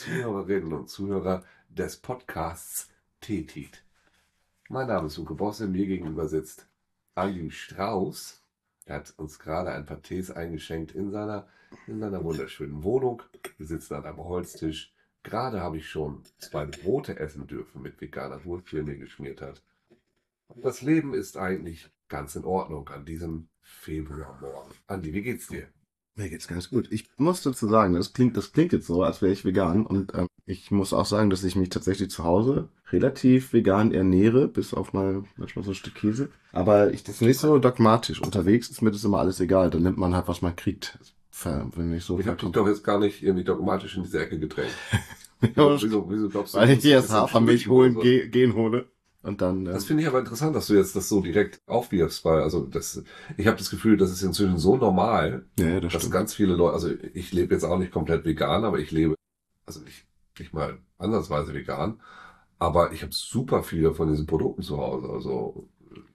Zuhörerinnen und Zuhörer des Podcasts Tetit. Mein Name ist Uke Bosse, mir gegenüber sitzt Andi Strauß. Er hat uns gerade ein paar Tees eingeschenkt in seiner, in seiner wunderschönen Wohnung. Wir sitzen an einem Holztisch. Gerade habe ich schon zwei Brote essen dürfen mit veganer Wurst, die er mir geschmiert hat. Das Leben ist eigentlich ganz in Ordnung an diesem Februarmorgen. Andi, wie geht's dir? Mir geht's ganz gut. Ich muss dazu sagen, das klingt, das klingt jetzt so, als wäre ich vegan. Und ähm, ich muss auch sagen, dass ich mich tatsächlich zu Hause relativ vegan ernähre, bis auf mal manchmal so ein Stück Käse. Aber ich das ist nicht so dogmatisch. Unterwegs ist mir das immer alles egal. Dann nimmt man halt, was man kriegt. Wenn ich so Ich habe dich doch jetzt gar nicht irgendwie dogmatisch in diese Ecke gedrängt. Ja, wieso, wieso glaubst du, Weil ich hier das Hafermilch holen, so? ge gehen hole. Und dann, äh, Das finde ich aber interessant, dass du jetzt das so direkt aufwirfst, weil also das, ich habe das Gefühl, das ist inzwischen so normal, ja, ja, das dass stimmt. ganz viele Leute, also ich lebe jetzt auch nicht komplett vegan, aber ich lebe, also nicht, nicht mal ansatzweise vegan, aber ich habe super viele von diesen Produkten zu Hause. Also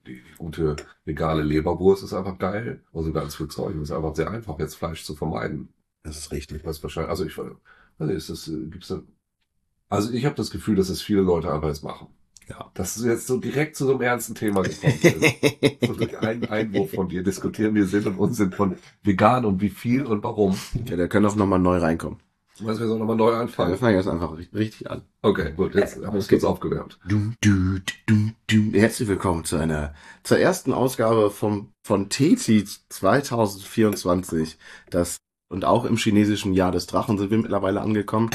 die, die gute vegane Leberwurst ist einfach geil und so ganz viel Zeug. Es ist einfach sehr einfach, jetzt Fleisch zu vermeiden. Das ist richtig. Ich weiß wahrscheinlich, also ich weiß nicht, ist das, äh, gibt's da, also ich habe das Gefühl, dass es viele Leute einfach jetzt machen. Ja. Dass du jetzt so direkt zu so einem ernsten Thema gekommen bist. so durch einen Einwurf von dir diskutieren wir Sinn und Unsinn von vegan und wie viel und warum. Ja, der können auch nochmal neu reinkommen. Du, wir sollen nochmal neu Ja, wir anfangen. fangen jetzt einfach ri- richtig an. Okay, gut, jetzt haben wir uns kurz aufgewärmt. Du, du, du, du. Herzlich willkommen zu einer, zur ersten Ausgabe vom, von TT 2024. Das, und auch im chinesischen Jahr des Drachen sind wir mittlerweile angekommen.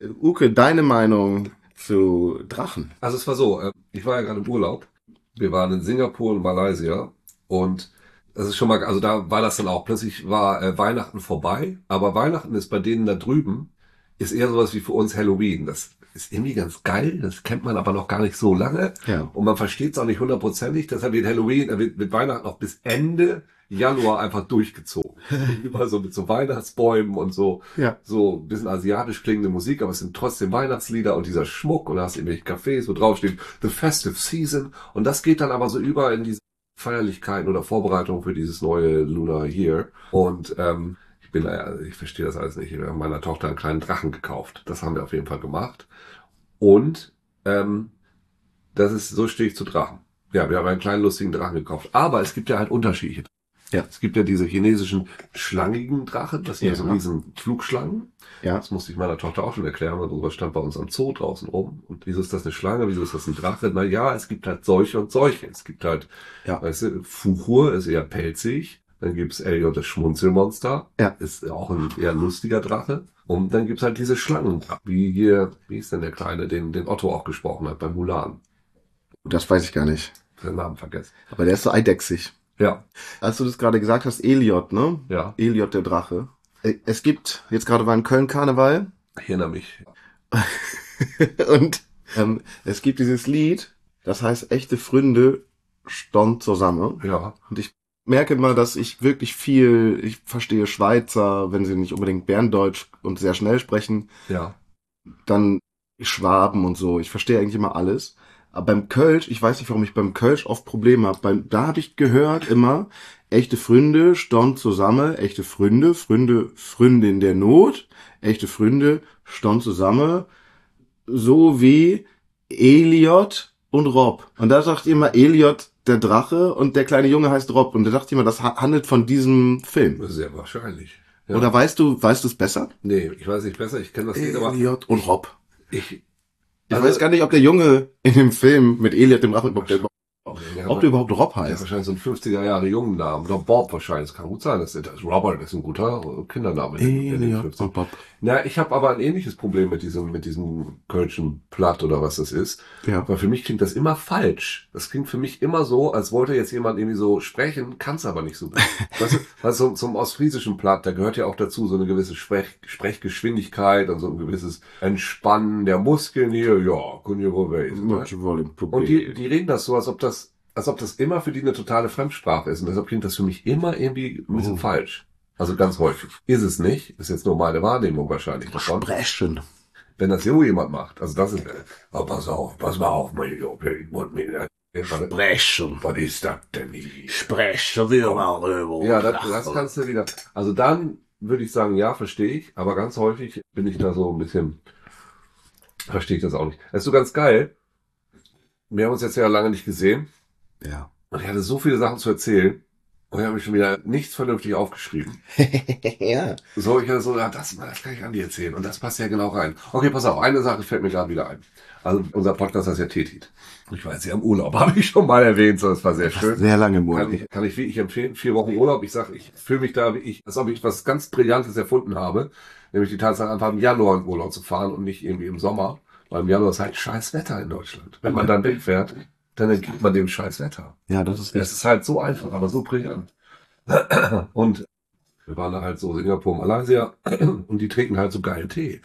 Äh, Uke, deine Meinung zu Drachen? Also es war so, äh, ich war ja gerade im Urlaub. Wir waren in Singapur und Malaysia und das ist schon mal, also da war das dann auch, plötzlich war äh, Weihnachten vorbei, aber Weihnachten ist bei denen da drüben, ist eher sowas wie für uns Halloween. Das ist irgendwie ganz geil, das kennt man aber noch gar nicht so lange Ja. und man versteht es auch nicht hundertprozentig, deshalb wird Halloween, äh, wird, wird Weihnachten noch bis Ende Januar einfach durchgezogen. Überall so mit so Weihnachtsbäumen und so Ja. so ein bisschen asiatisch klingende Musik, aber es sind trotzdem Weihnachtslieder und dieser Schmuck und da hast du irgendwelche Cafés, wo draufsteht The Festive Season und das geht dann aber so über in diese Feierlichkeiten oder Vorbereitungen für dieses neue Lunar Year und ähm, ich bin ich verstehe das alles nicht. Wir haben meiner Tochter einen kleinen Drachen gekauft. Das haben wir auf jeden Fall gemacht. Und ähm, das ist, so stehe ich zu Drachen. Ja, wir haben einen kleinen lustigen Drachen gekauft. Aber es gibt ja halt unterschiedliche. Ja. Es gibt ja diese chinesischen schlangigen Drachen, das sind ja. Ja. so riesen Flugschlangen. Ja. Das musste ich meiner Tochter auch schon erklären, weil sowas stand bei uns am Zoo draußen rum. Und wieso ist das eine Schlange? Wieso ist das ein Drache? Na ja, es gibt halt solche und solche. Es gibt halt, Ja. weißt du, Fuchur ist eher pelzig. Dann gibt's Elliot das Schmunzelmonster. Ja. Ist auch ein eher lustiger Drache. Und dann gibt's halt diese Schlangen, wie hier, wie ist denn der Kleine, den, den Otto auch gesprochen hat bei Mulan. Das weiß ich gar nicht. Den Namen vergessen. Aber der ist so eidechsig. Ja, Als du das gerade gesagt hast, Eliot, ne? ja. Eliot der Drache. Äh, Es gibt, jetzt gerade war in Köln Karneval, Ich erinnere mich. Und ähm, es gibt dieses Lied, das heißt Echte Freunde stond zusammen. Ja. Und ich merke immer, dass ich wirklich viel, ich verstehe Schweizer, wenn sie nicht unbedingt Berndeutsch und sehr schnell sprechen, Ja. dann Schwaben und so. Ich verstehe eigentlich immer alles. Aber beim Kölsch, ich weiß nicht, warum ich beim Kölsch oft Probleme habe. Da habe ich gehört immer, echte Freunde stond zusammen, echte Freunde, Freunde, Freundin der Not, echte Freunde stond zusammen, so wie Eliot und Rob. Und da sagt immer Eliot der Drache und der kleine Junge heißt Rob. Und da dachte ich immer, das ha- handelt von diesem Film. Sehr wahrscheinlich. Ja. Oder weißt du, weißt du es besser? Nee, ich weiß nicht besser, ich kenne das Lied, aber Eliot und Rob. ich. Ich Also- weiß gar nicht, ob der Junge in dem Film mit Eliot dem Drachen, ob der, Der ob der überhaupt Rob Der heißt. wahrscheinlich so einen 50er Jahre Jungennamen. Oder Bob wahrscheinlich. Das kann gut sein. Das ist, Robert ist ein guter Kindername. in in Eliot 50ern. und Bob. Na, ich habe aber ein ähnliches Problem mit diesem, mit diesem Kölschen Platt oder was das ist. Ja. Weil für mich klingt das immer falsch. Das klingt für mich immer so, als wollte jetzt jemand irgendwie so sprechen, kann es aber nicht so gut. weißt du, du, zum ostfriesischen Platt, da gehört ja auch dazu so eine gewisse Sprech, Sprechgeschwindigkeit und so ein gewisses Entspannen der Muskeln hier. Ja, können wohl ne? Und die, die reden das so, als ob das, als ob das immer für die eine totale Fremdsprache ist. Und deshalb klingt das für mich immer irgendwie ein bisschen Oh. falsch. Also ganz häufig. Ist es nicht. Ist jetzt nur meine Wahrnehmung wahrscheinlich davon. Sprechen. Wenn das so jemand macht. Also das ist, oh, pass auf, pass mal auf, mein Junge. Ich wollte mir, Sprechen. was ist das denn hier? Sprechen wir mal rüber. Ja, das, das kannst du wieder. Also dann würde ich sagen, ja, verstehe ich. Aber ganz häufig bin ich da so ein bisschen, verstehe ich das auch nicht. Das ist so ganz geil. Wir haben uns jetzt ja lange nicht gesehen. Ja. Und ich hatte so viele Sachen zu erzählen. Und ich habe mich schon wieder nichts vernünftig aufgeschrieben. ja. So, ich hatte so, ja, das, das kann ich an dir erzählen. Und das passt ja genau rein. Okay, pass auf, eine Sache fällt mir gerade wieder ein. Also unser Podcast heißt ja Tetit. Ich jetzt ja im Urlaub, habe ich schon mal erwähnt, so das war sehr schön. Sehr lange im Urlaub. Kann ich, kann ich wirklich empfehlen. Vier Wochen Urlaub. Ich sage, ich fühle mich da, wie ich, als ob ich was ganz Brillantes erfunden habe. Nämlich die Tatsache, einfach im Januar in Urlaub zu fahren und nicht irgendwie im Sommer. Weil im Januar ist halt scheiß Wetter in Deutschland. Wenn man dann wegfährt, dann entgeht man dem scheiß Wetter. Ja, das ist Es ist halt so einfach, aber so brillant. Und wir waren da halt so Singapur, Malaysia und die trinken halt so geilen Tee.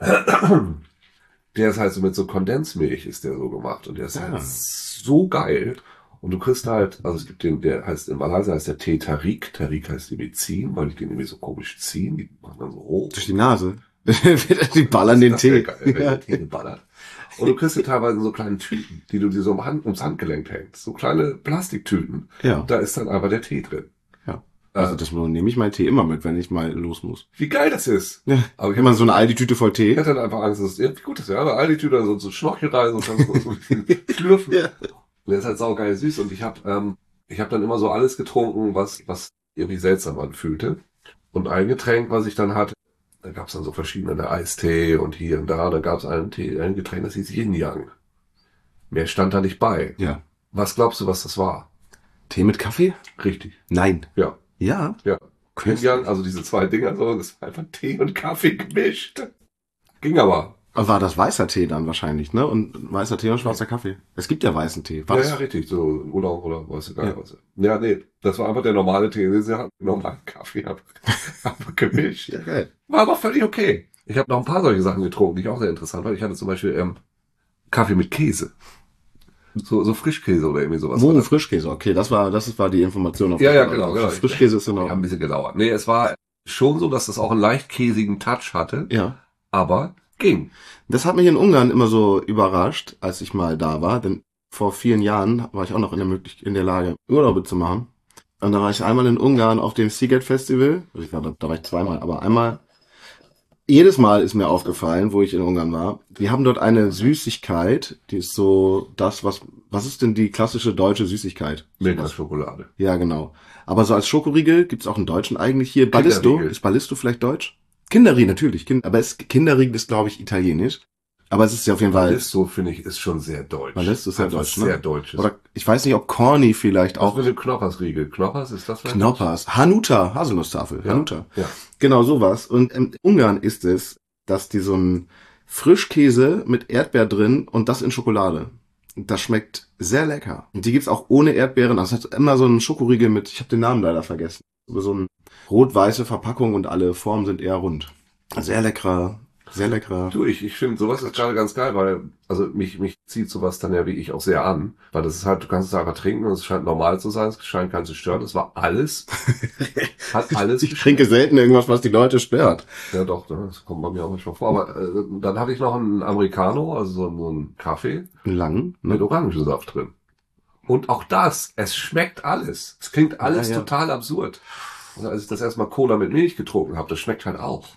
Der ist halt so mit so Kondensmilch ist der so gemacht und der ist Ah. halt so geil. Und du kriegst halt, also es gibt den, der heißt in Malaysia heißt der Tee Tarik. Tarik heißt die ziehen, weil die den irgendwie so komisch ziehen. Die machen dann so hoch. Durch die Nase. die ballern den Tee. geil, der Tee geballert. Und du kriegst die teilweise so kleinen Tüten, die du dir so um Hand, ums Handgelenk hängst. So kleine Plastiktüten. Ja. Da ist dann einfach der Tee drin. Ja. Äh, Also das nehme ich meinen Tee immer mit, wenn ich mal los muss. wie geil das ist. Ja. Aber ich, Immer so eine Aldi-Tüte voll ich Tee. hatte dann einfach Angst, dass ja, wie gut das ist. Ja, aber all die Tüte so, so Schnorchel rein und dann so, so ein bisschen schlürfen. Ja. Und der ist halt saugeil süß. Und ich habe ähm, ich hab dann immer so alles getrunken, was, was irgendwie seltsam anfühlte. Und ein Getränk, was ich dann hatte, da gab es dann so verschiedene, der Eistee und hier und da. Da gab es ein, Tee, ein Getränk, das hieß Yin Yang. Mehr stand da nicht bei. Ja. Was glaubst du, was das war? Tee mit Kaffee? Richtig. Nein. Ja. Ja. Ja. Yin Yang, also diese zwei Dinger so, das war einfach Tee und Kaffee gemischt. Ging aber. War das weißer Tee dann wahrscheinlich, ne? Und weißer Tee und schwarzer Kaffee. Es gibt ja weißen Tee. War ja, ja, richtig, so Urlaub oder was egal Ja. was. Ja, nee, das war einfach der normale Tee. Sie hatten normalen Kaffee, aber, aber gemischt. Ja, geil. War aber völlig okay. Ich habe noch ein paar solche Sachen getrunken, die ich auch sehr interessant fand. Ich hatte zum Beispiel ähm, Kaffee mit Käse. So, so Frischkäse oder irgendwie sowas. Wo das. Frischkäse? Okay, das war, das war die Information auf Ja, ja, genau, genau. Frischkäse ist in Ja, ein bisschen gedauert. Nee, es war schon so, dass das auch einen leicht käsigen Touch hatte, Ja. aber ging. Das hat mich in Ungarn immer so überrascht, als ich mal da war, denn vor vielen Jahren war ich auch noch in der, möglich in der Lage, Urlaube zu machen. Und da war ich einmal in Ungarn auf dem Seagate Festival. Also ich war, da, war ich zweimal, aber einmal. Jedes Mal ist mir aufgefallen, wo ich in Ungarn war. Die haben dort eine Süßigkeit, die ist so das, was, was ist denn die klassische deutsche Süßigkeit? Milka-Schokolade. Ja, genau. Aber so als Schokoriegel gibt's auch einen deutschen eigentlich hier. Ballisto. Ist Ballisto vielleicht deutsch? Kinderriegel, natürlich. Kind, aber es, Kinderriegel ist, glaube ich, italienisch. Aber es ist ja auf jeden Fall. Ballisto, finde ich, ist schon sehr deutsch. Ballisto ist ja Einfach deutsch, ne? Sehr deutsch. Oder ich weiß nicht, ob Corny vielleicht auch auch. mit dem Knoppersriegel. Knoppers, ist das vielleicht? Knoppers. Hanuta, Haselnusstafel. Ja. Hanuta. Ja. Genau sowas. Und in Ungarn ist es, dass die so einen Frischkäse mit Erdbeer drin und das in Schokolade. Das schmeckt sehr lecker. Und die gibt's auch ohne Erdbeeren. Also es hat immer so einen Schokoriegel mit, ich habe den Namen leider vergessen. So so eine rot-weiße Verpackung und alle Formen sind eher rund. Sehr leckerer, sehr leckerer. Du, ich, ich finde sowas ist gerade ganz geil, weil, also mich, mich zieht sowas dann ja wie ich auch sehr an. Weil das ist halt, du kannst es einfach trinken und es scheint normal zu sein, es scheint keinen zu stören. Es war alles, hat alles. Ich trinke selten irgendwas, was die Leute stört. Ja doch, das kommt bei mir auch manchmal vor. Aber äh, dann hatte ich noch einen Americano, also so, so einen Kaffee Lang, mit ne? Orangensaft drin. Und auch das, es schmeckt alles. Es klingt alles Ja, ja. total absurd. Und als ich das erstmal Cola mit Milch getrunken habe, das schmeckt halt auch.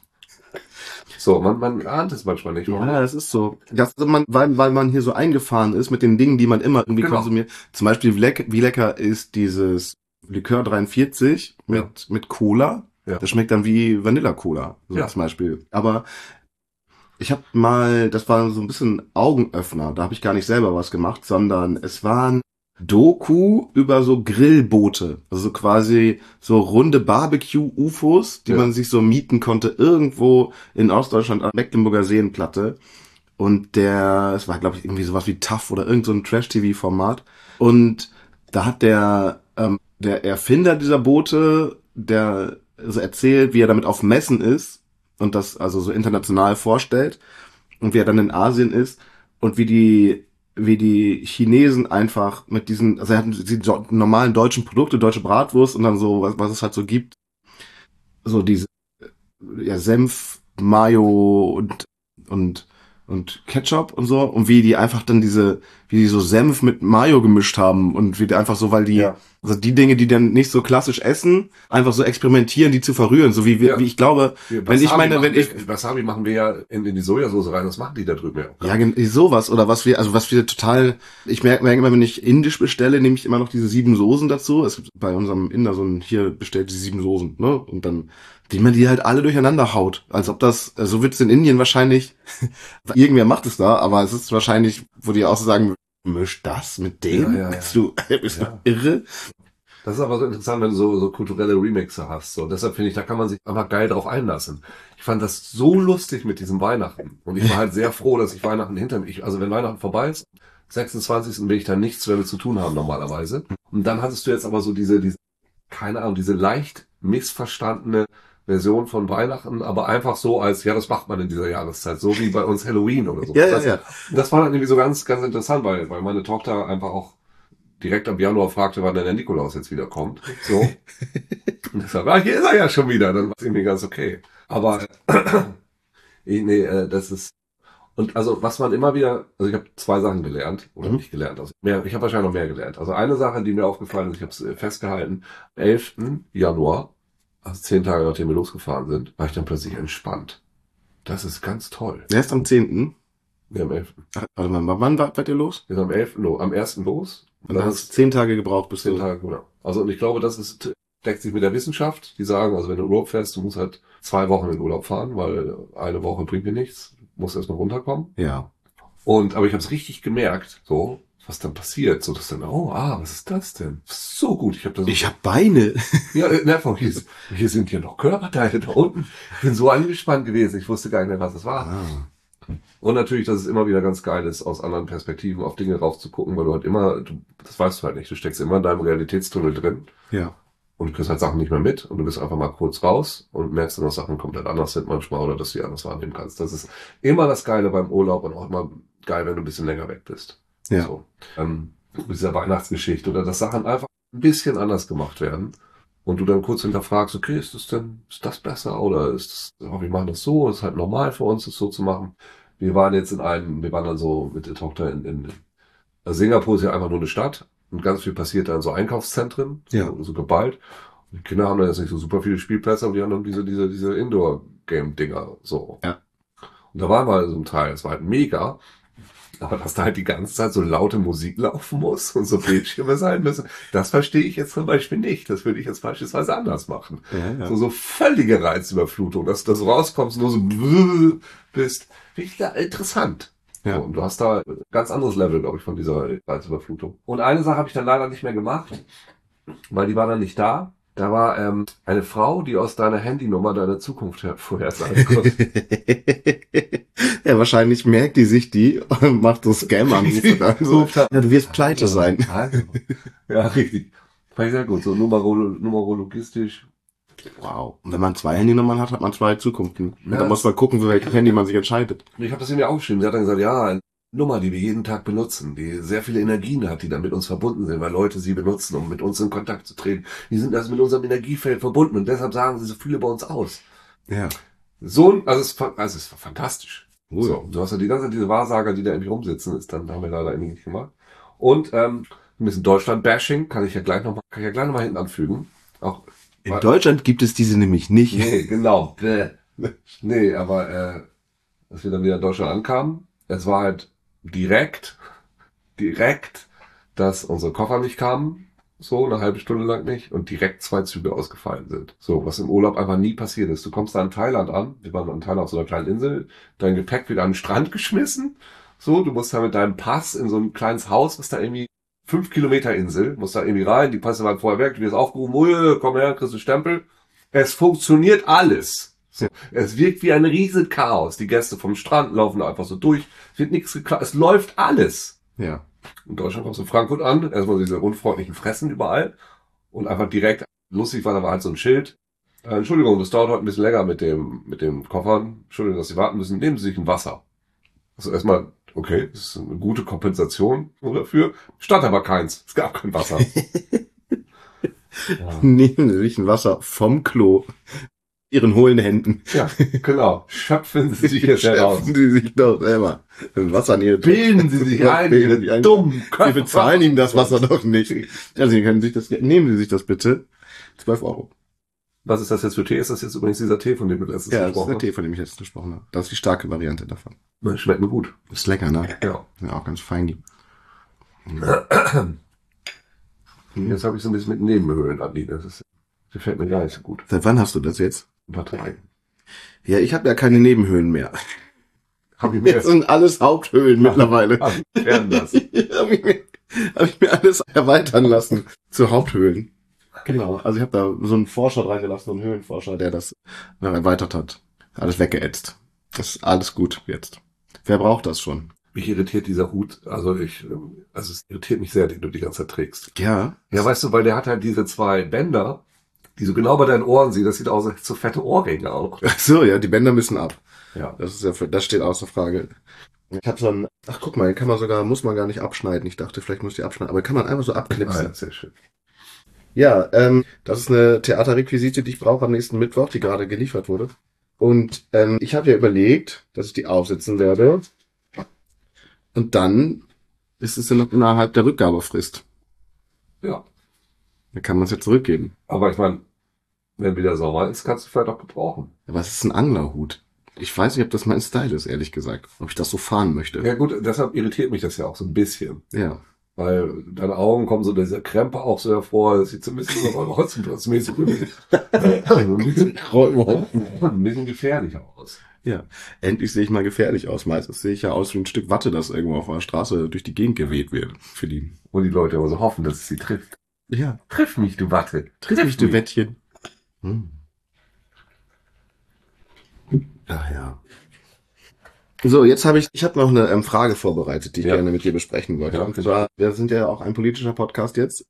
So, man, man ahnt es manchmal nicht. warum. Ja, das ist so. Das, also man, weil, weil man hier so eingefahren ist mit den Dingen, die man immer irgendwie Genau. konsumiert. Zum Beispiel, wie lecker, wie lecker ist dieses Likör 43 mit, mit Cola. Ja. Das schmeckt dann wie Vanilla-Cola, so Ja. zum Beispiel. Aber ich habe mal, das war so ein bisschen Augenöffner. Da habe ich gar nicht selber was gemacht, sondern es waren Doku über so Grillboote. Also quasi so runde Barbecue-UFOs, die Ja. man sich so mieten konnte irgendwo in Ostdeutschland an Mecklenburger Seenplatte. Und der, es war glaube ich irgendwie sowas wie TAF oder irgend so ein Trash-TV-Format. Und da hat der, ähm, der Erfinder dieser Boote, der so erzählt, wie er damit auf Messen ist und das also so international vorstellt und wie er dann in Asien ist und wie die wie die Chinesen einfach mit diesen, also er hat die normalen deutschen Produkte, deutsche Bratwurst und dann so, was, was es halt so gibt, so diese, ja, Senf, Mayo und, und, und Ketchup und so, und wie die einfach dann diese wie die so Senf mit Mayo gemischt haben und wie die einfach so, weil die, Ja. also die Dinge, die dann nicht so klassisch essen, einfach so experimentieren, die zu verrühren, so wie, wir, Ja. wie ich glaube, Wir- wenn ich meine, machen wenn ich, wir, Wasabi machen wir ja in, in die Sojasauce rein, das machen die da drüben ja. auch. Ja, sowas oder was wir, also was wir total, ich merke merke immer, wenn ich indisch bestelle, nehme ich immer noch diese sieben Soßen dazu. Es gibt bei unserem Inder so ein, hier bestellt die sieben Soßen, ne? Und dann, die man die halt alle durcheinander haut. Als ob das, äh, so wird es in Indien wahrscheinlich, irgendwer macht es da, aber es ist wahrscheinlich, wo die auch so sagen, misch das mit dem? Ja, ja. Bist du, bist du irre? Das ist aber so interessant, wenn du so, so kulturelle Remixe hast. So, deshalb finde ich, da kann man sich einfach geil drauf einlassen. Ich fand das so lustig mit diesem Weihnachten. Und ich war halt sehr froh, dass ich Weihnachten hinter mir, ich, also wenn Weihnachten vorbei ist, 26. will ich da nichts mehr mit zu tun haben normalerweise. Und dann hattest du jetzt aber so diese, diese, keine Ahnung, diese leicht missverstandene Version von Weihnachten, aber einfach so als, ja, das macht man in dieser Jahreszeit, so wie bei uns Halloween oder so. Ja, ja, das, ja. das war dann irgendwie so ganz, ganz interessant, weil, weil meine Tochter einfach auch direkt ab Januar fragte, wann denn der Nikolaus jetzt wieder kommt. So. Und ich sag, ah, hier ist er ja schon wieder. Dann war es irgendwie ganz okay. Aber ich, nee, äh, das ist und also was man immer wieder, also ich habe zwei Sachen gelernt oder Mhm. nicht gelernt, also mehr, ich habe wahrscheinlich noch mehr gelernt. Also eine Sache, die mir aufgefallen ist, ich habe es äh, festgehalten, am 11. Januar, also zehn Tage nachdem wir losgefahren sind, war ich dann plötzlich entspannt. Das ist ganz toll. Erst am 10. Wir am 11. Ach, Warte mal, wann war, wart ihr los? Wir sind am 11. Lo, am 1. los. Und dann hast du zehn Tage gebraucht, bis Zehn Tage, genau. Also und ich glaube, das ist, deckt sich mit der Wissenschaft. Die sagen, also wenn du Urlaub fährst, du musst halt zwei Wochen in Urlaub fahren, weil eine Woche bringt dir nichts. Du musst erstmal runterkommen. ja. Und aber ich habe es richtig gemerkt, so was dann passiert, so dass dann, oh, ah, was ist das denn? So gut, ich habe das. Ich hab Beine. ja, äh, ne, von hier, hier sind ja noch Körperteile da unten. Ich bin so angespannt gewesen, ich wusste gar nicht mehr, was es war. Ah. Und natürlich, dass es immer wieder ganz geil ist, aus anderen Perspektiven auf Dinge rauf zu gucken, weil du halt immer, du, das weißt du halt nicht, du steckst immer in deinem Realitätstunnel drin Ja. und du kriegst halt Sachen nicht mehr mit und du bist einfach mal kurz raus und merkst dann, dass Sachen komplett anders sind manchmal oder dass du die anders wahrnehmen kannst. Das ist immer das Geile beim Urlaub und auch immer geil, wenn du ein bisschen länger weg bist. Ja. So. Ähm, mit dieser Weihnachtsgeschichte oder dass Sachen einfach ein bisschen anders gemacht werden und du dann kurz hinterfragst, okay, ist das denn, ist das besser oder ist das, oh, wir machen das so, ist halt normal für uns, das so zu machen. Wir waren jetzt in einem, wir waren dann so mit der Tochter in, in also Singapur ist ja einfach nur eine Stadt und ganz viel passiert da in so Einkaufszentren, so, Ja. so geballt. Und die Kinder haben da jetzt nicht so super viele Spielplätze, aber die haben dann diese, diese, diese Indoor-Game-Dinger, so. Ja. Und da waren wir in so einem Teil, es war halt mega. Aber dass da halt die ganze Zeit so laute Musik laufen muss und so Bildschirme sein müssen, das verstehe ich jetzt zum Beispiel nicht. Das würde ich jetzt beispielsweise anders machen. Ja, ja. So, so völlige Reizüberflutung, dass du rauskommst, nur so bist. Finde ich da interessant. Ja. So, und du hast da ein ganz anderes Level, glaube ich, von dieser Reizüberflutung. Und eine Sache habe ich dann leider nicht mehr gemacht, weil die war dann nicht da. Da war ähm, eine Frau, die aus deiner Handynummer deine Zukunft her- vorhersagen konnte. ja, wahrscheinlich merkt die sich die und macht so Scam-Anrufe. dann so, ja, du wirst pleite sein. Also, ja, richtig. Fand ich sehr gut. So numerolo numerologistisch. Wow. Und wenn man zwei Handynummern hat, hat man zwei Zukunften. Ja. dann muss man gucken, für welches Handy man sich entscheidet. Ich habe das mir aufgeschrieben. Sie hat dann gesagt, ja, Nummer, die wir jeden Tag benutzen, die sehr viele Energien hat, die dann mit uns verbunden sind, weil Leute sie benutzen, um mit uns in Kontakt zu treten. Die sind also mit unserem Energiefeld verbunden und deshalb sagen sie so viele bei uns aus. Ja. So, ein- also es, also es ist fantastisch. Cool. So, du hast ja die ganze Zeit diese Wahrsager, die da irgendwie rumsitzen, ist dann haben wir leider irgendwie nicht gemacht. Und ähm, ein bisschen Deutschland-Bashing kann ich ja gleich nochmal, kann ich ja gleich nochmal hinten anfügen. Auch In Deutschland gibt es diese nämlich nicht. Nee, genau. Nee, aber äh, als wir dann wieder in Deutschland ankamen, es war halt direkt, direkt, dass unsere Koffer nicht kamen, so eine halbe Stunde lang nicht, und direkt zwei Züge ausgefallen sind. So, was im Urlaub einfach nie passiert ist. Du kommst da in Thailand an, wir waren in Thailand auf so einer kleinen Insel, dein Gepäck wird an den Strand geschmissen, so, du musst da mit deinem Pass in so ein kleines Haus, was da irgendwie fünf Kilometer Insel, musst da irgendwie rein, die Pässe waren vorher weg, du wirst aufgerufen, komm her, kriegst du Stempel. Es funktioniert alles. So, es wirkt wie ein riesen Chaos. Die Gäste vom Strand laufen einfach so durch. Es wird nichts geklappt. Es läuft alles. Ja. In Deutschland kommst du in Frankfurt an, erstmal diese unfreundlichen Fressen überall und einfach direkt, lustig war, da war halt so ein Schild. Äh, Entschuldigung, das dauert heute ein bisschen länger mit dem, mit dem Koffern. Entschuldigung, dass Sie warten müssen. Nehmen Sie sich ein Wasser. Also erstmal, okay, das ist eine gute Kompensation dafür. Stand aber keins. Es gab kein Wasser. ja. Nehmen Sie sich ein Wasser vom Klo. Ihren hohlen Händen. Ja, genau. Schöpfen Sie sich jetzt heraus. Schöpfen Sie sich doch selber Wasser an Ihre Bilden Sie sich ein, Bilden Sie ein. dummen Wir bezahlen Ihnen das Wasser doch nicht. Also Sie können sich das, nehmen Sie sich das bitte. 12 Euro. Was ist das jetzt für Tee? Ist das jetzt übrigens dieser Tee, von dem wir letztens Ja, das ist gesprochen der Tee, von dem ich jetzt gesprochen habe. Das ist die starke Variante davon. Schmeckt mir gut. Ist lecker, ne? Ja. Ja, auch ganz fein. Jetzt habe ich so ein bisschen mit Nebenhöhlen, Andi. Das ist, gefällt mir gar nicht so gut. Seit wann hast du das jetzt? Tage. Ja, ich habe ja keine Nebenhöhlen mehr. Habe ich mir Jetzt sind alles Haupthöhlen mittlerweile. Hab ich mir- hab ich mir alles erweitern lassen zu Haupthöhlen. Genau. Also ich habe da so einen Forscher reingelassen, so einen Höhlenforscher, der das erweitert hat. Alles weggeätzt. Das ist alles gut jetzt. Wer braucht das schon? Mich irritiert dieser Hut. Also ich, also es irritiert mich sehr, den du die ganze Zeit trägst. Ja. Ja, weißt du, weil der hat halt diese zwei Bänder, die so genau bei deinen Ohren sind. Das sieht aus als so fette Ohrringe auch. Ach so, ja, die Bänder müssen ab. Ja. Das ist ja für, das steht außer Frage. Ich habe so ein, ach guck mal, den kann man sogar, muss man gar nicht abschneiden. Ich dachte, vielleicht muss ich abschneiden, aber kann man einfach so Ah, abknipsen. ja, sehr schön. Ja, ähm, das ist eine Theaterrequisite, die ich brauche am nächsten Mittwoch, die gerade geliefert wurde. Und ähm, ich habe ja überlegt, dass ich die aufsetzen werde. Und dann ist es ja noch innerhalb der Rückgabefrist. Ja. Dann kann man es ja zurückgeben. Aber ich meine, wenn wieder Sommer ist, kannst du vielleicht auch gebrauchen. Aber es ist ein Anglerhut. Ich weiß nicht, ob das mein Style ist, ehrlich gesagt. Ob ich das so fahren möchte. Ja gut, deshalb irritiert mich das ja auch so ein bisschen. Ja. Weil deine Augen kommen so dieser Krempe auch so hervor. Das sieht so ein bisschen so Holzenplatzmäßig ein bisschen, ein bisschen gefährlich aus. Ja. Endlich sehe ich mal gefährlich aus. Meistens sehe ich ja aus wie ein Stück Watte, das irgendwo auf der Straße durch die Gegend geweht wird. Für die. Wo die Leute aber so hoffen, dass es sie trifft. Ja. Triff mich, du Watte. Triff mich, du Wettchen. Hm. Ach ja. So, jetzt habe ich, ich habe noch eine ähm, Frage vorbereitet, die ich Ja. gerne mit dir besprechen wollte. Ja, und zwar, wir sind ja auch ein politischer Podcast jetzt.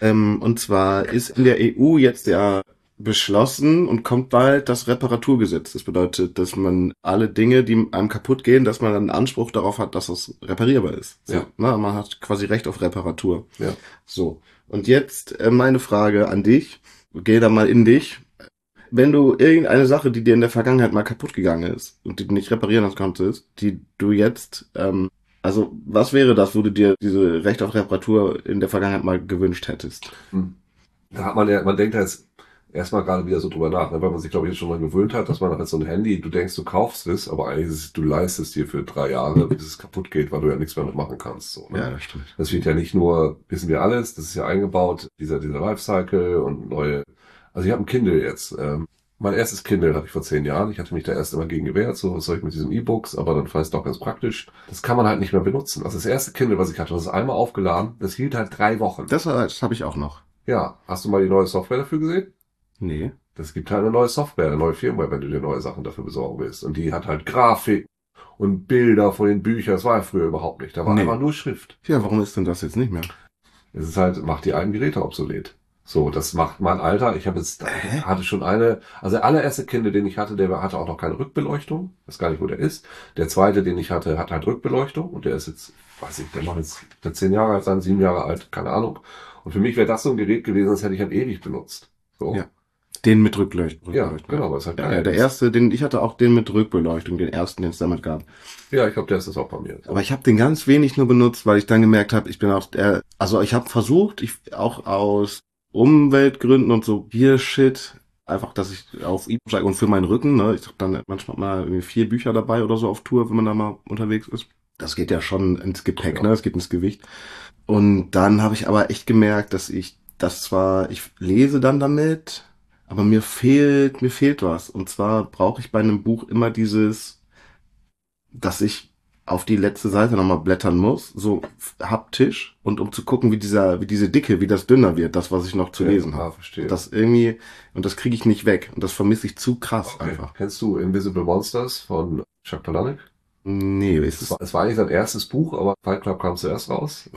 Ähm, und zwar ist in der EU jetzt ja beschlossen und kommt bald das Reparaturgesetz. Das bedeutet, dass man alle Dinge, die einem kaputt gehen, dass man einen Anspruch darauf hat, dass es reparierbar ist. So, Ja. Na, man hat quasi Recht auf Reparatur. Ja. So. Und jetzt äh, meine Frage an dich. Geh da mal in dich. Wenn du irgendeine Sache, die dir in der Vergangenheit mal kaputt gegangen ist und die du nicht reparieren konntest, die du jetzt, ähm, also was wäre das, wo du dir diese Recht auf Reparatur in der Vergangenheit mal gewünscht hättest? Hm. Da hat man ja, man denkt jetzt erstmal gerade wieder so drüber nach, ne? weil man sich, glaube ich, jetzt schon mal gewöhnt hat, dass man halt so ein Handy, du denkst, du kaufst es, aber eigentlich ist es, du leistest dir für drei Jahre, bis es kaputt geht, weil du ja nichts mehr mitmachen kannst. So, ne? das stimmt. Das wird ja nicht nur, wissen wir alles, das ist ja eingebaut, dieser, dieser Lifecycle und neue. Also ich habe ein Kindle jetzt. Ähm, mein erstes Kindle hatte ich vor zehn Jahren. Ich hatte mich da erst immer gegen gewehrt, so was soll ich mit diesen E-Books, aber dann fand ich es doch ganz praktisch. Das kann man halt nicht mehr benutzen. Also das erste Kindle, was ich hatte, das ist einmal aufgeladen, das hielt halt drei Wochen. Das, das habe ich auch noch. ja, hast du mal die neue Software dafür gesehen? Nee. Das gibt halt eine neue Software, eine neue Firmware, wenn du dir neue Sachen dafür besorgen willst. Und die hat halt Grafik und Bilder von den Büchern. Das war ja früher überhaupt nicht. Da war Nee. einfach nur Schrift. Ja, warum ist denn das jetzt nicht mehr? Es ist halt, macht die alten Geräte obsolet. So, das macht mein Alter. Ich habe jetzt, Hä? hatte schon eine, also der allererste Kinder, den ich hatte, der hatte auch noch keine Rückbeleuchtung. Ich weiß gar nicht, wo der ist. Der zweite, den ich hatte, hat halt Rückbeleuchtung und der ist jetzt, weiß ich, der macht jetzt der zehn Jahre alt sein, sieben Jahre alt, keine Ahnung. Und für mich wäre das so ein Gerät gewesen, das hätte ich halt ewig benutzt. So. Ja. Den mit Rückleuchtung. Ja, genau, es halt Ja, der ist. erste, den ich hatte auch den mit Rückbeleuchtung, den ersten, den es damit gab. Ja, ich glaube, der ist das auch bei mir. Aber ich habe den ganz wenig nur benutzt, weil ich dann gemerkt habe, ich bin auch der, also ich habe versucht, ich auch aus Umweltgründen und so Gear Shit, einfach, dass ich auf E steige und für meinen Rücken, ne, ich habe dann manchmal mal irgendwie vier Bücher dabei oder so auf Tour, wenn man da mal unterwegs ist. Das geht ja schon ins Gepäck, Ja. ne, es geht ins Gewicht. Und dann habe ich aber echt gemerkt, dass ich das zwar, ich lese dann damit, aber mir fehlt, mir fehlt was. Und zwar brauche ich bei einem Buch immer dieses, dass ich auf die letzte Seite nochmal blättern muss, so haptisch, und um zu gucken, wie dieser, wie diese Dicke, wie das dünner wird, das, was ich noch zu lesen ja, habe. verstehe. Das irgendwie, und das kriege ich nicht weg. Und das vermisse ich zu krass okay. einfach. Kennst du Invisible Monsters von Chuck Palahniuk? Nee, ist Es es. war, es war eigentlich sein erstes Buch, aber Fight Club kam zuerst raus.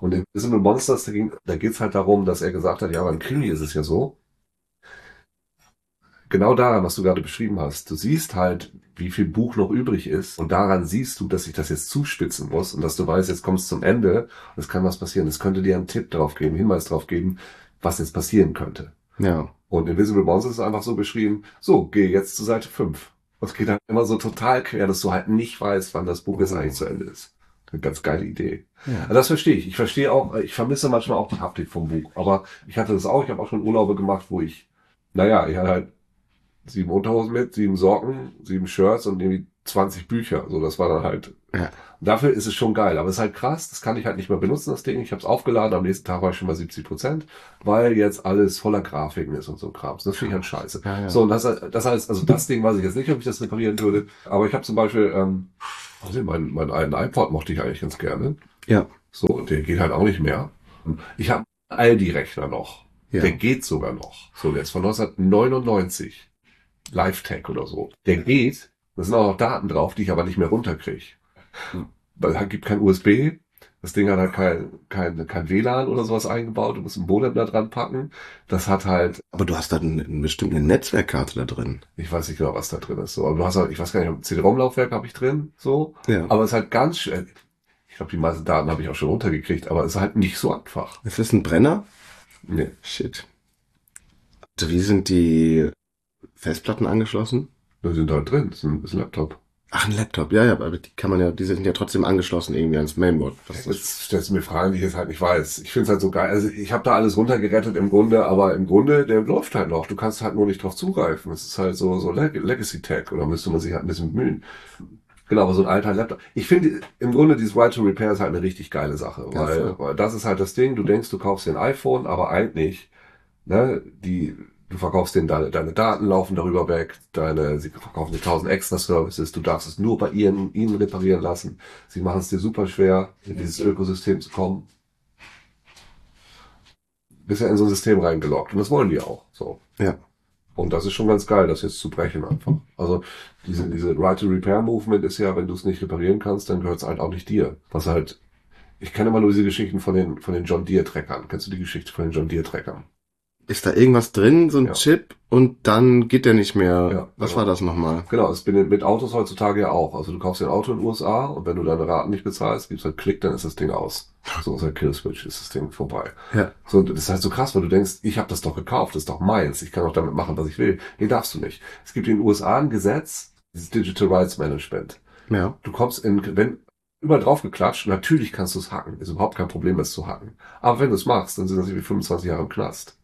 Und in Invisible Monsters, da, ging, da geht's halt darum, dass er gesagt hat, ja, beim Krimi ist es ja so. Genau daran, was du gerade beschrieben hast. Du siehst halt, wie viel Buch noch übrig ist. Und daran siehst du, dass ich das jetzt zuspitzen muss und dass du weißt, jetzt kommst zum Ende und es kann was passieren. Es könnte dir einen Tipp drauf geben, Hinweis drauf geben, was jetzt passieren könnte. Ja. Und Invisible Monsters ist einfach so beschrieben, so, geh jetzt zu Seite 5. Und es geht halt immer so total quer, dass du halt nicht weißt, wann das Buch jetzt eigentlich zu Ende ist. Eine ganz geile Idee. Ja. Also das verstehe ich. Ich verstehe auch, ich vermisse manchmal auch die Haptik vom Buch. Aber ich hatte das auch, ich habe auch schon Urlaube gemacht, wo ich, naja, ich hatte halt sieben Unterhosen mit, sieben Socken, sieben Shirts und irgendwie 20 Bücher. So, das war dann halt. Ja. Dafür ist es schon geil. Aber es ist halt krass, das kann ich halt nicht mehr benutzen, das Ding. Ich habe es aufgeladen, am nächsten Tag war ich schon bei 70 Prozent, weil jetzt alles voller Grafiken ist und so Krams. Das finde ich halt scheiße. Ja, ja. So, und das, das heißt, also das Ding weiß ich jetzt nicht, ob ich das reparieren würde. Aber ich habe zum Beispiel, ähm, also meinen mein alten iPod mochte ich eigentlich ganz gerne. Ja. So, der geht halt auch nicht mehr. Ich habe einen Aldi-Rechner noch. Ja. Der geht sogar noch. So, der ist von 1999. Live-Tech oder so. Der geht. Da sind auch noch Daten drauf, die ich aber nicht mehr runterkriege. Weil es gibt kein USB. Das Ding hat halt kein, kein, kein WLAN oder sowas eingebaut. Du musst einen Modem da dran packen. Das hat halt, Aber du hast da eine, eine bestimmte Netzwerkkarte da drin. ich weiß nicht genau, was da drin ist. So, aber du hast halt, ich weiß gar nicht, CD-ROM-Laufwerk habe ich drin. So. Ja. Aber es ist halt ganz schön. Ich glaube, die meisten Daten habe ich auch schon runtergekriegt, aber es ist halt nicht so einfach. Ist das ein Brenner? Nee. Shit. Also wie sind die Festplatten angeschlossen? Die sind halt drin. Das ist ein, Laptop. Ach, ein Laptop. Ja, ja, aber die kann man ja, die sind ja trotzdem angeschlossen irgendwie ans Mainboard. Das Jetzt stellst du mir Fragen, die ich jetzt halt nicht weiß. Ich finde es halt so geil. Also ich habe da alles runtergerettet im Grunde, aber im Grunde, der läuft halt noch. Du kannst halt nur nicht drauf zugreifen. Es ist halt so, so Leg Legacy Tech oder müsste man sich halt ein bisschen bemühen. Genau, aber so ein alter Laptop. Ich finde im Grunde dieses Right to Repair ist halt eine richtig geile Sache, Ja, weil, voll. weil das ist halt das Ding. Du denkst, du kaufst dir ein iPhone, aber eigentlich, ne, die, du verkaufst denen deine, deine Daten laufen darüber weg, deine, sie verkaufen dir tausend extra Services, du darfst es nur bei ihnen, ihnen reparieren lassen. Sie machen es dir super schwer, in dieses Ökosystem zu kommen. Bist ja in so ein System reingeloggt und das wollen die auch, so. ja. Und das ist schon ganz geil, das jetzt zu brechen einfach. Also diese, diese Right to Repair Movement ist ja, wenn du es nicht reparieren kannst, dann gehört es halt auch nicht dir. Was halt, ich kenne immer nur diese Geschichten von den, von den John Deere Treckern. Kennst du die Geschichte von den John Deere Treckern? Ist da irgendwas drin, so ein Ja. Chip, und dann geht der nicht mehr. Ja, Was genau. war das nochmal? Genau, das bin mit Autos heutzutage ja auch. Also du kaufst dir ein Auto in den USA und wenn du deine Raten nicht bezahlst, gibst halt Klick, dann ist das Ding aus. So ist halt Killswitch, ist das Ding vorbei. Ja. So, das ist halt so krass, weil du denkst, ich habe das doch gekauft, das ist doch meins, ich kann doch damit machen, was ich will. Nee, darfst du nicht. Es gibt in den USA ein Gesetz, dieses Digital Rights Management. Ja. Du kommst in, wenn überall drauf geklatscht, natürlich kannst du es hacken. Ist überhaupt kein Problem, es zu hacken. Aber wenn du es machst, dann sind das wie 25 Jahre im Knast.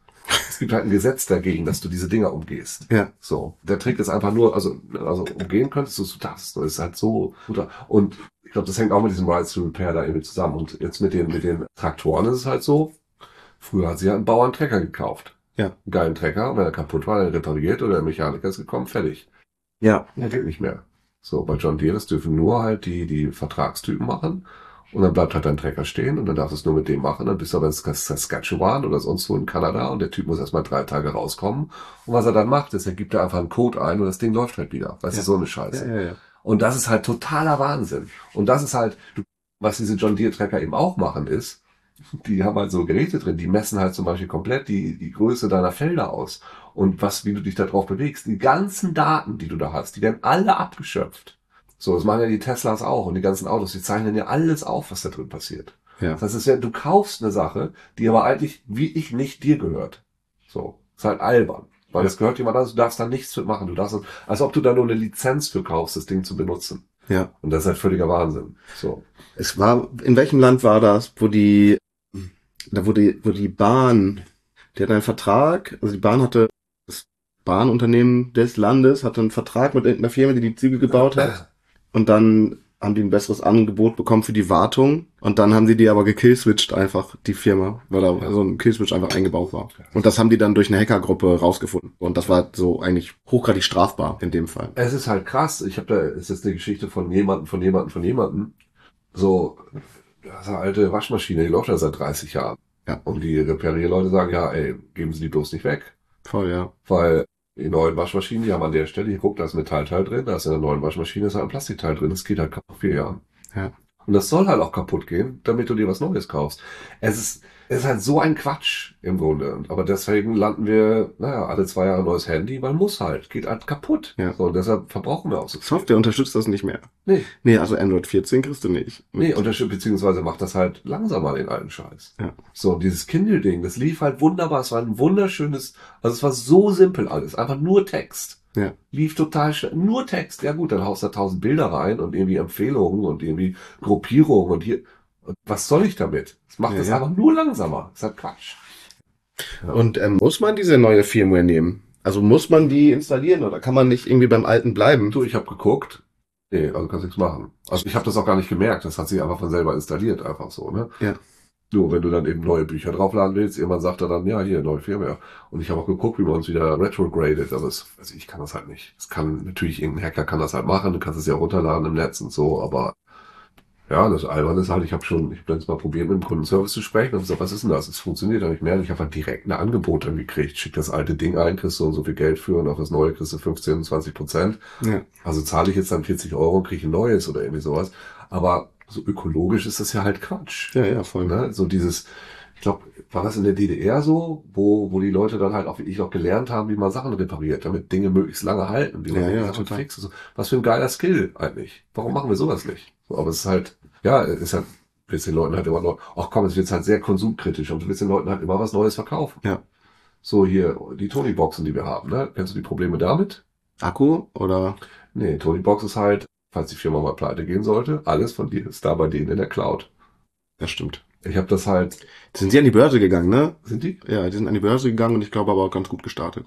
Es gibt halt ein Gesetz dagegen, dass du diese Dinger umgehst. Ja. So. Der Trick ist einfach nur, also, also umgehen könntest du, du darfst. Das ist halt so gut. Und ich glaube, das hängt auch mit diesem Rights to Repair da irgendwie zusammen. Und jetzt mit den, mit den Traktoren ist es halt so. Früher hat sie halt einen Bauer einen Trecker gekauft. Ja. Einen geilen Trecker. Und wenn er kaputt war, dann repariert oder der Mechaniker ist gekommen, fertig. Ja. Ja, geht nicht mehr. So, bei John Deere, das dürfen nur halt die, die Vertragstypen machen. Und dann bleibt halt dein Trecker stehen und dann darfst du es nur mit dem machen. Dann bist du aber in Saskatchewan oder sonst wo in Kanada und der Typ muss erstmal drei Tage rauskommen. Und was er dann macht, ist, er gibt da einfach einen Code ein und das Ding läuft halt wieder. Weißt Ja. du, so eine Scheiße. Ja, ja. Und das ist halt totaler Wahnsinn. Und das ist halt, was diese John Deere Trecker eben auch machen ist, die haben halt so Geräte drin, die messen halt zum Beispiel komplett die, die Größe deiner Felder aus. Und was, wie du dich da drauf bewegst. Die ganzen Daten, die du da hast, die werden alle abgeschöpft. So, das machen ja die Teslas auch und die ganzen Autos, die zeichnen ja alles auf, was da drin passiert. Ja. Das ist ja, du kaufst eine Sache, die aber eigentlich, wie ich, nicht dir gehört. So. Ist halt albern. Weil Ja. es gehört jemand anders, du darfst da nichts mitmachen. Du darfst, als ob du da nur eine Lizenz für kaufst, das Ding zu benutzen. Ja. Und das ist halt völliger Wahnsinn. So. Es war, in welchem Land war das, wo die, da wo die, wo die Bahn, die hat einen Vertrag, also die Bahn hatte, das Bahnunternehmen des Landes hatte einen Vertrag mit irgendeiner Firma, die die Züge gebaut hat. Und dann haben die ein besseres Angebot bekommen für die Wartung. Und dann haben sie die aber gekillswitcht einfach, die Firma, weil da Ja. so ein Killswitch einfach eingebaut war. Und das haben die dann durch eine Hackergruppe rausgefunden. Und das war so eigentlich hochgradig strafbar in dem Fall. Es ist halt krass. Ich habe da, es ist eine Geschichte von jemandem, von jemandem, von jemandem. So, das ist eine alte Waschmaschine, die läuft ja seit 30 Jahren. Ja. Und die Reparierleute sagen, ja, ey, geben Sie die bloß nicht weg. Voll, ja. Weil die neuen Waschmaschinen, die haben an der Stelle, hier guckt, da ist ein Metallteil drin, da ist in der neuen Waschmaschine ist halt ein Plastikteil drin, das geht halt nach vier Jahren. Ja. Und das soll halt auch kaputt gehen, damit du dir was Neues kaufst. Es ist, ist halt so ein Quatsch im Grunde. Aber deswegen landen wir, naja, alle zwei Jahre neues Handy, weil muss halt, geht halt kaputt. Ja. So, und deshalb verbrauchen wir auch so viel. Software unterstützt das nicht mehr. Nee, Nee, also Android 14 kriegst du nicht. nee, unterstützt, beziehungsweise macht das halt langsamer den alten Scheiß. Ja. So, und dieses Kindle-Ding, das lief halt wunderbar. Es war ein wunderschönes, also es war so simpel alles. Einfach nur Text. Ja. Lief total schnell. Nur Text. Ja gut, dann haust du da tausend Bilder rein und irgendwie Empfehlungen und irgendwie Gruppierungen und hier. Und was soll ich damit? Das macht Ja, das ja. einfach nur langsamer. Das ist halt Quatsch. Und ähm, muss man diese neue Firmware nehmen? Also muss man die installieren oder kann man nicht irgendwie beim alten bleiben? Du, ich habe geguckt. Nee, also kannst nichts machen. Also ich habe das auch gar nicht gemerkt. Das hat sich einfach von selber installiert, einfach so, ne? Ja. Nur wenn du dann eben neue Bücher draufladen willst, irgendwann sagt er dann, ja, hier, neue Firmware. Und ich habe auch geguckt, wie man uns wieder retrogradet, aber es, also ich kann das halt nicht. Es kann, natürlich, irgendein Hacker kann das halt machen, du kannst es ja runterladen im Netz und so, aber ja, das Alberne ist halt, ich habe schon, ich habe jetzt mal probiert, mit dem Kundenservice zu sprechen und gesagt, was ist denn das? Es funktioniert ja nicht mehr. Und ich habe halt direkt ein Angebot dann gekriegt. Schick das alte Ding ein, kriegst du so und so viel Geld für und auf das neue kriegst du 15, 20 Prozent. Ja. Also zahle ich jetzt dann 40 Euro und kriege ein neues oder irgendwie sowas. Aber so ökologisch ist das ja halt Quatsch. Ja, ja, voll. Ne? So dieses, ich glaube, war das in der DDR so, wo, wo die Leute dann halt auch wirklich auch gelernt haben, wie man Sachen repariert, damit Dinge möglichst lange halten, wie man Ja, ja, Sachen fixt. und So. Was für ein geiler Skill eigentlich. Warum machen wir sowas nicht? So, aber es ist halt, ja, es ist halt, willst den Leuten halt immer noch, ach komm, es wird halt sehr konsumkritisch und du willst den Leuten halt immer was Neues verkaufen. Ja. So hier, die Tony-Boxen, die wir haben, ne? Kennst du die Probleme damit? Akku oder? Nee, Tony-Box ist halt, falls die Firma mal pleite gehen sollte, alles von dir ist da bei denen in der Cloud. Das stimmt. Ich habe das halt, Sind sie an die Börse gegangen, ne? sind die? Ja, die sind an die Börse gegangen und ich glaube aber auch ganz gut gestartet.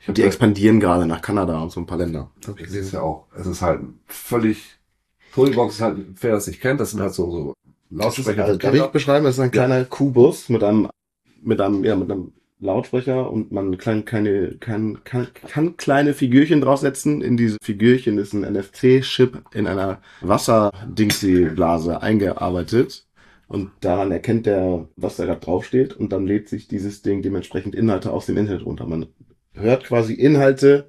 Ich Die expandieren gerade nach Kanada und so ein paar Länder. Es ist ja auch, es ist halt völlig, Tonybox ist halt, wer das nicht kennt, das sind halt so, so Lautsprecher. Also, für darf ich beschreiben? Das ist ein kleiner Kubus mit einem, mit einem, ja, mit einem Lautsprecher und man kann kleine, kann, kann, kann kleine Figürchen draufsetzen. In diese Figürchen ist ein NFC-Chip in einer Wasser-Dingsy-Blase eingearbeitet. Und daran erkennt der, was da gerade draufsteht. Und dann lädt sich dieses Ding dementsprechend Inhalte aus dem Internet runter. Man hört quasi Inhalte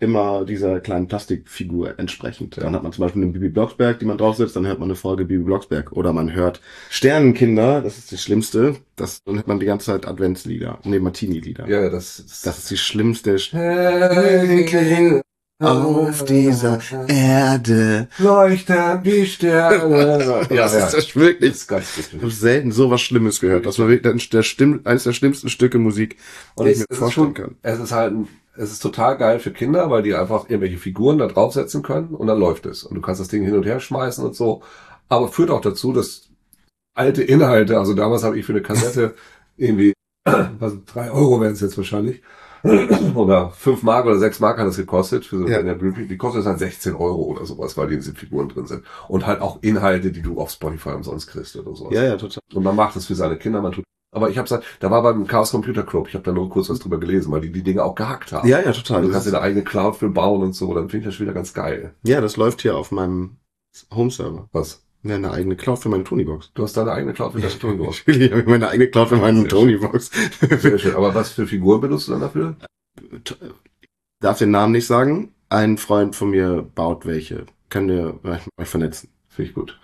immer dieser kleinen Plastikfigur entsprechend. Dann hat man zum Beispiel eine Bibi Blocksberg, die man draufsetzt, dann hört man eine Folge Bibi Blocksberg. Oder man hört Sternenkinder, das ist das Schlimmste. Das, dann hört man die ganze Zeit Adventslieder, nee, Martini-Lieder. Ja, ja, das, das, Das ist die schlimmste Sternchen auf dieser Erde. leuchten die Sterne. ja, das ist das wirklich. Das ist ganz Ich habe selten sowas Schlimmes gehört. Das war wirklich der Stimm, eines der schlimmsten Stücke Musik, die ich mir ist vorstellen schon, kann. es ist halt, ein, es ist total geil für Kinder, weil die einfach irgendwelche Figuren da draufsetzen können und dann läuft es. Und du kannst das Ding hin und her schmeißen und so. Aber führt auch dazu, dass alte Inhalte, also damals habe ich für eine Kassette irgendwie, was, drei Euro wären es jetzt wahrscheinlich, oder fünf Mark oder sechs Mark hat das gekostet, für so Ja. eine Bluetooth. Die kostet halt 16 Euro oder sowas, weil die in diesen Figuren drin sind. Und halt auch Inhalte, die du auf Spotify umsonst kriegst oder sowas. Ja, ja, total. Und man macht es für seine Kinder, man tut. Aber ich habe gesagt, da war beim Chaos Computer Club, ich habe da nur kurz was drüber gelesen, weil die die Dinge auch gehackt haben. Ja, ja, total. Und du kannst dir eine eigene Cloud für bauen und so, dann finde ich das schon wieder ganz geil. ja, das läuft hier auf meinem Home-Server. Was? Ja, eine eigene Cloud für meine Tony-Box. Du hast deine eigene Cloud für deine gemacht. Natürlich habe ich meine eigene Cloud für meine Tony-Box. Sehr schön. Aber was für Figuren benutzt du dann dafür? Darf den Namen nicht sagen. Ein Freund von mir baut welche. Können wir euch vernetzen. Finde ich gut.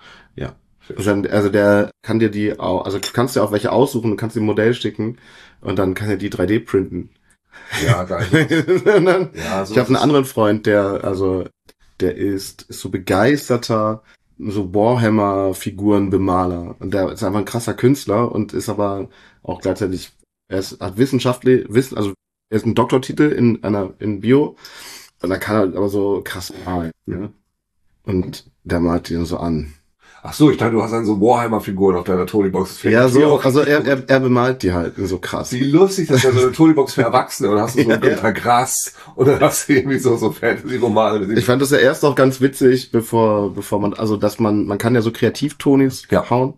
Also, der kann dir die auch, also du kannst dir auch welche aussuchen, du kannst dir ein Modell schicken und dann kann er die 3D printen. Ja, geil. Dann, Ja, so ich habe einen anderen Freund, der, also, der ist, ist so begeisterter, so Warhammer-Figurenbemaler. Und der ist einfach ein krasser Künstler und ist aber auch gleichzeitig, er ist, hat wissenschaftlich, wissen, also, er ist ein Doktortitel in einer, in Bio. Und dann kann er aber so krass malen, ja. Und der malt die dann so an. Ach so, ich dachte, du hast dann so Warhammer-Figuren auf deiner Tony-Box. Ja, so, also er, er, er bemalt die halt so krass. Wie lustig, das ist ja so eine Tony-Box für Erwachsene und hast du so Ja, ein Günter Grass und dann hast du irgendwie so, so Fantasy-Romane. Ich fand das ja erst auch ganz witzig, bevor, bevor man, also dass man, man kann ja so Kreativtonis Ja. hauen,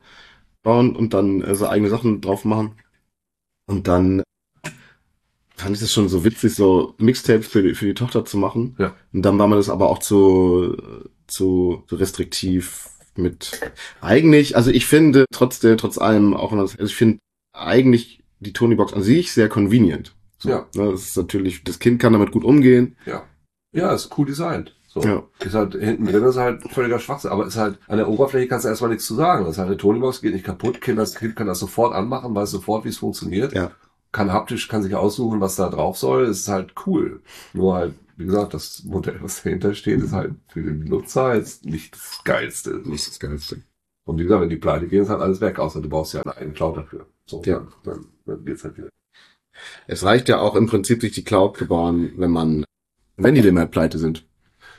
bauen und dann äh, so eigene Sachen drauf machen. Und dann fand ich das schon so witzig, so Mixtapes für die, für die Tochter zu machen. Ja. Und dann war man das aber auch zu, zu restriktiv mit, eigentlich, also ich finde trotzdem, trotz allem, auch wenn das, also ich finde eigentlich die Tonybox an sich sehr convenient. So, Ja. Ne, das ist natürlich, das Kind kann damit gut umgehen. Ja. Ja, ist cool designt. So. Ja. Ist halt, hinten drin ist halt völliger Schwachsinn, aber ist halt, an der Oberfläche kannst du erstmal nichts zu sagen. Das ist halt eine Tonybox, geht nicht kaputt, kind, das Kind kann das sofort anmachen, weiß sofort, wie es funktioniert. Ja. Kann haptisch, kann sich aussuchen, was da drauf soll, es ist halt cool. Nur halt, wie gesagt, das Modell, was dahinter steht, ist halt für den Nutzer jetzt nicht das Geilste. Nicht das Geilste. Und wie gesagt, wenn die pleite gehen, ist halt alles weg, außer du brauchst ja einen Cloud dafür. So, Ja. dann, dann, geht's halt wieder. Es reicht ja auch im Prinzip, sich die Cloud zu bauen, wenn man, wenn die Limit pleite sind.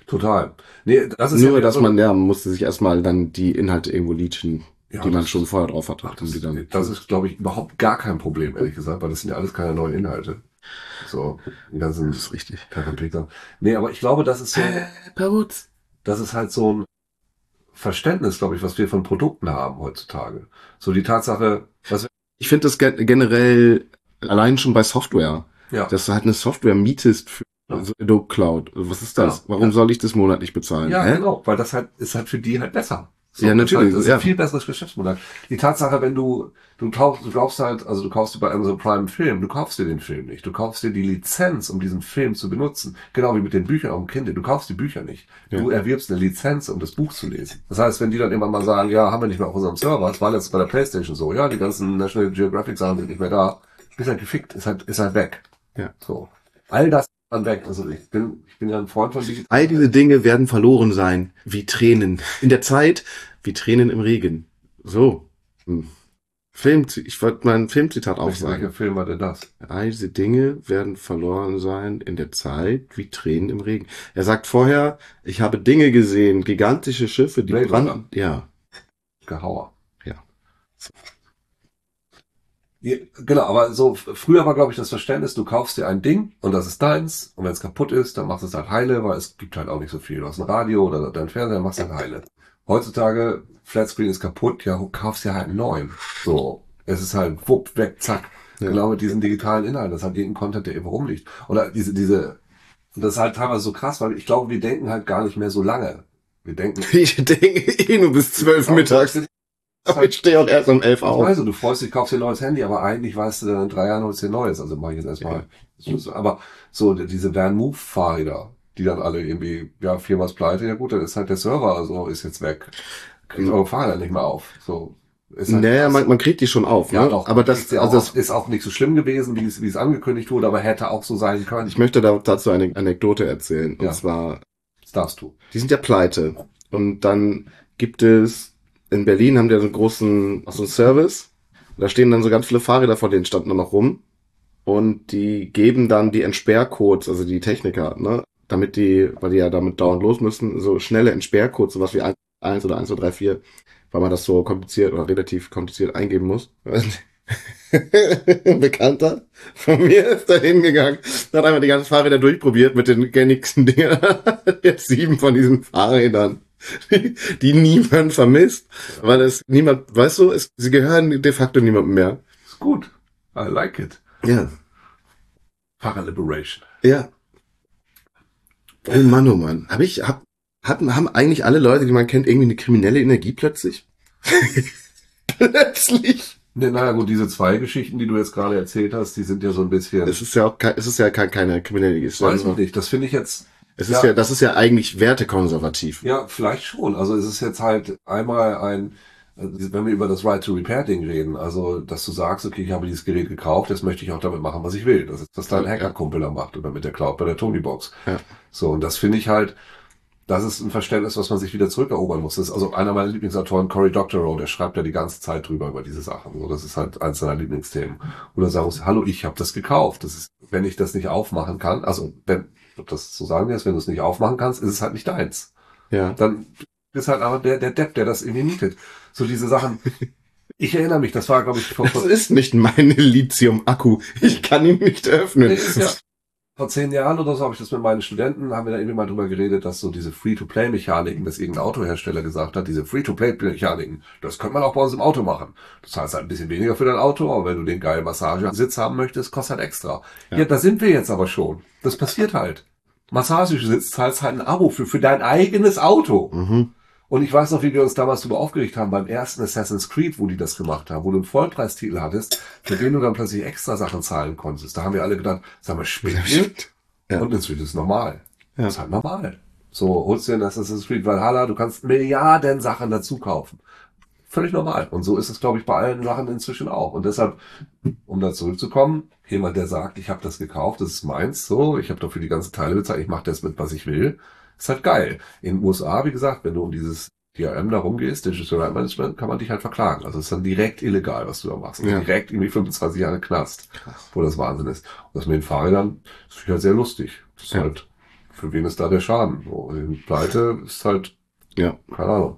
Total. Nee, das ist Nur, ja dass so- man, ja, man musste sich erstmal dann die Inhalte irgendwo leechen, Ja, die man schon vorher drauf hatte. Ach, das, das ist, glaube ich, überhaupt gar kein Problem, ehrlich gesagt, weil das sind ja alles keine neuen Inhalte. So, die ganzen das ist richtig. Perpendicular. Nee, aber ich glaube, das ist so, Perutz. das ist halt so ein Verständnis, glaube ich, was wir von Produkten haben heutzutage. So die Tatsache, was Ich finde das gen- generell allein schon bei Software, ja, dass du halt eine Software mietest für Ja. so Adobe Cloud. Was ist das? Ja, Warum ja. soll ich das monatlich bezahlen? ja, Hä? genau, weil das halt ist halt für die halt besser. Ja, das ist natürlich, das ist ja. ein viel besseres Geschäftsmodell. Die Tatsache, wenn du, du kaufst, du kaufst halt, also du kaufst dir bei Amazon Prime einen Film, du kaufst dir den Film nicht. Du kaufst dir die Lizenz, um diesen Film zu benutzen. Genau wie mit den Büchern auf dem Kindle. Du kaufst die Bücher nicht. Du erwirbst eine Lizenz, um das Buch zu lesen. Das heißt, wenn die dann immer mal sagen, ja, haben wir nicht mehr auf unserem Server, das war letztens bei der Playstation so, ja, die ganzen National Geographic Sachen sind nicht mehr da, ist halt gefickt, ist halt, ist halt weg. Ja. So. All das dann weg. Also ich bin, ich bin ja ein Freund von digital. All diese Dinge werden verloren sein, wie Tränen. In der Zeit, wie Tränen im Regen. So. Hm. Film, ich wollte mal ein Filmzitat Welcher aufsagen. Film war denn das? All diese Dinge werden verloren sein in der Zeit, wie Tränen im Regen. Er sagt vorher, ich habe Dinge gesehen, gigantische Schiffe, die brannten. Ja. Gehauer. Ja. Ja, genau, aber so früher war, glaube ich, das Verständnis, du kaufst dir ein Ding und das ist deins und wenn es kaputt ist, dann machst du es halt heile, weil es gibt halt auch nicht so viel. Du hast ein Radio oder dein Fernseher, machst halt heile. Heutzutage, Flatscreen ist kaputt, ja, kaufst dir halt einen neuen. So, es ist halt wupp, weg, zack. Ja. Genau mit diesen digitalen Inhalten, das hat jeden Content, der irgendwo rumliegt. Oder diese, diese, und das ist halt teilweise so krass, weil ich glaube, wir denken halt gar nicht mehr so lange. Wir denken, Ich denke eh nur bis zwölf mittags. Aber ich stehe auch erst um elf auf. Also, du freust dich, kaufst dir ein neues Handy, aber eigentlich weißt du dann in drei Jahren holst du dir ein neues. Also mach ich jetzt erstmal. Aber so, diese Van Move Fahrräder, die dann alle irgendwie, ja, viermal pleite, ja gut, dann ist halt der Server, also ist jetzt weg. Kriegt eure Fahrräder nicht mehr auf. So. Ist halt Naja, man, man kriegt die schon auf. ja, ne? doch. Aber das, ist, ja also auch, das, ist auch nicht so schlimm gewesen, wie es, wie es angekündigt wurde, aber hätte auch so sein können. ich möchte da, dazu eine Anekdote erzählen. Und Ja. zwar, Das darfst du. die sind ja pleite. Und dann gibt es, in Berlin haben die einen großen, so einen Service. Da stehen dann so ganz viele Fahrräder vor denen standen noch rum. Und die geben dann die Entsperrcodes, also die Techniker, ne? Damit die, weil die ja damit dauernd los müssen, so schnelle Entsperrcodes, sowas wie 1 oder 1, 2, 3, 4, weil man das so kompliziert oder relativ kompliziert eingeben muss. Bekannter von mir ist da hingegangen, hat einmal die ganzen Fahrräder durchprobiert mit den gängigsten Dingern. Jetzt sieben von diesen Fahrrädern, die, niemand vermisst, weil es niemand, weißt du, es, sie gehören de facto niemandem mehr. Ist gut. I like it. Ja, Fahrer Liberation. ja. Oh Mann, oh Mann. Hab ich, hab, hatten, haben eigentlich alle Leute, die man kennt, irgendwie eine kriminelle Energie plötzlich? plötzlich. Ne, naja, gut, diese zwei Geschichten, die du jetzt gerade erzählt hast, die sind ja so ein bisschen. Es ist ja auch kein, es ist ja kein, keine kriminelle weiß ich nicht. Das finde ich jetzt Es ist Ja. ja, das ist ja eigentlich wertekonservativ. Ja, vielleicht schon. Also es ist jetzt halt einmal ein, also wenn wir über das Right to Repair Ding reden, also dass du sagst, okay, ich habe dieses Gerät gekauft, jetzt möchte ich auch damit machen, was ich will. Das ist, was dein. Hackerkumpel da macht oder mit der Cloud bei der Tonybox. Ja. So, und das finde ich halt, das ist ein Verständnis, was man sich wieder zurückerobern muss. Das ist also einer meiner Lieblingsautoren, Cory Doctorow, der schreibt ja die ganze Zeit drüber über diese Sachen. So, das ist halt eins seiner Lieblingsthemen. Dann sagen wir, hallo, ich habe das gekauft. Das ist, wenn ich das nicht aufmachen kann, also wenn, ob das so sagen es, wenn du es nicht aufmachen kannst, ist es halt nicht deins Ja. dann ist halt aber der, der Depp, der das irgendwie mietet. So diese Sachen. Ich erinnere mich, das war, glaube ich, vor, Das ist nicht meine Lithium-Akku. Ich kann ihn nicht öffnen. Nee, ist ja, vor zehn Jahren oder so habe ich das mit meinen Studenten, haben wir da irgendwie mal drüber geredet, dass so diese Free-to-Play-Mechaniken, dass irgendein Autohersteller gesagt hat, diese Free-to-Play-Mechaniken, das könnte man auch bei uns im Auto machen. Das heißt halt ein bisschen weniger für dein Auto, aber wenn du den geilen Massagesitz haben möchtest, kostet halt extra. Ja. Ja. da sind wir jetzt aber schon. Das passiert halt. Massagesitz zahlst halt ein Abo für, für dein eigenes Auto. Mhm. Und ich weiß noch, wie wir uns damals darüber aufgeregt haben beim ersten Assassin's Creed, wo die das gemacht haben, wo du einen Vollpreistitel hattest, für den du dann plötzlich extra Sachen zahlen konntest. Da haben wir alle gedacht, sag mal, spinnt? Ja. Und inzwischen ist es normal. Ja. Das ist halt normal. So, holst dir ein Assassin's Creed Valhalla, du kannst Milliarden Sachen dazu kaufen. Völlig normal. Und so ist es, glaube ich, bei allen Sachen inzwischen auch. Und deshalb, um da zurückzukommen, jemand, der sagt, ich habe das gekauft, das ist meins, so, ich habe dafür die ganzen Teile bezahlt, ich mache das mit, was ich will, ist halt geil. In den USA, wie gesagt, wenn du um dieses DRM da rumgehst, Digital Right Management, kann man dich halt verklagen. Also es ist dann direkt illegal, was du da machst. Ja. Direkt irgendwie 25 Jahre Knast, wo das Wahnsinn ist. Und das mit den Fahrrädern ist halt sehr lustig. Das ist Ja. halt, für wen ist da der Schaden? So, die Pleite ist halt, Ja. keine Ahnung.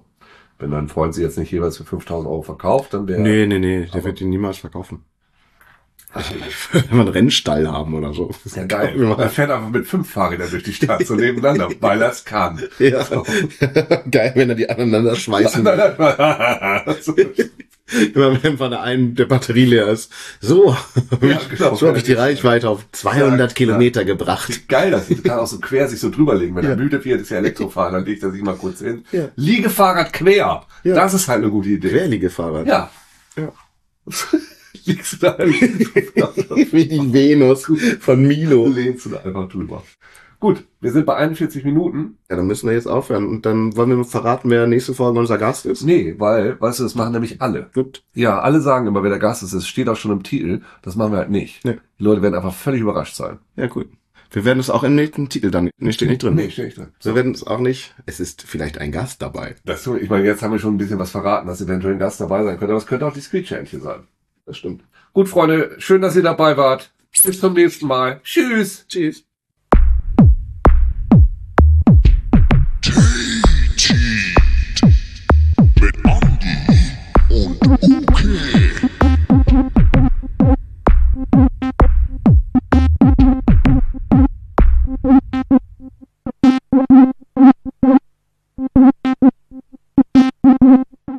Wenn dein Freund sie jetzt nicht jeweils für 5000 Euro verkauft, dann wäre Nee, nee, nee, der wird ihn niemals verkaufen. Wenn wir einen Rennstall haben oder so. ja geil. Wir Er machen- fährt einfach mit fünf Fahrrädern durch die Stadt so nebeneinander, weil er es kann. Ja. Geil, wenn er die aneinander schweißen. So. Immer wenn von der einen der Batterie leer ist. So, Ja, genau. so habe ich die Reichweite auf 200 Ja, Kilometer gebracht. Geil, das ist. kann auch so quer sich so drüberlegen. Wenn Ja. er müde wird, ist ja Elektrofahren, dann legt er sich mal kurz hin. Ja. Liegefahrrad quer. Ja. Das ist halt eine gute Idee. Querliegefahrrad. Ja. Ja. Liegst du da Wie die Venus von Milo. lehnst du da einfach drüber. Gut, wir sind bei 41 Minuten. Ja, dann müssen wir jetzt aufhören. Und dann wollen wir verraten, wer nächste Folge unser Gast ist. Nee, weil, weißt du, das machen nämlich alle. Gut. Ja, alle sagen immer, wer der Gast ist. Es steht auch schon im Titel. Das machen wir halt nicht. Nee. Die Leute werden einfach völlig überrascht sein. Ja, gut. Wir werden es auch im nächsten Titel dann. Nee, steht nicht drin. Nee, steht nicht drin. Wir werden es auch nicht. Es ist vielleicht ein Gast dabei. Das, ich meine, jetzt haben wir schon ein bisschen was verraten, dass eventuell ein Gast dabei sein könnte, aber es könnte auch die Screech-Händchen sein. Das stimmt. Gut, Freunde, schön, dass ihr dabei wart. Bis zum nächsten Mal. Tschüss. Tschüss.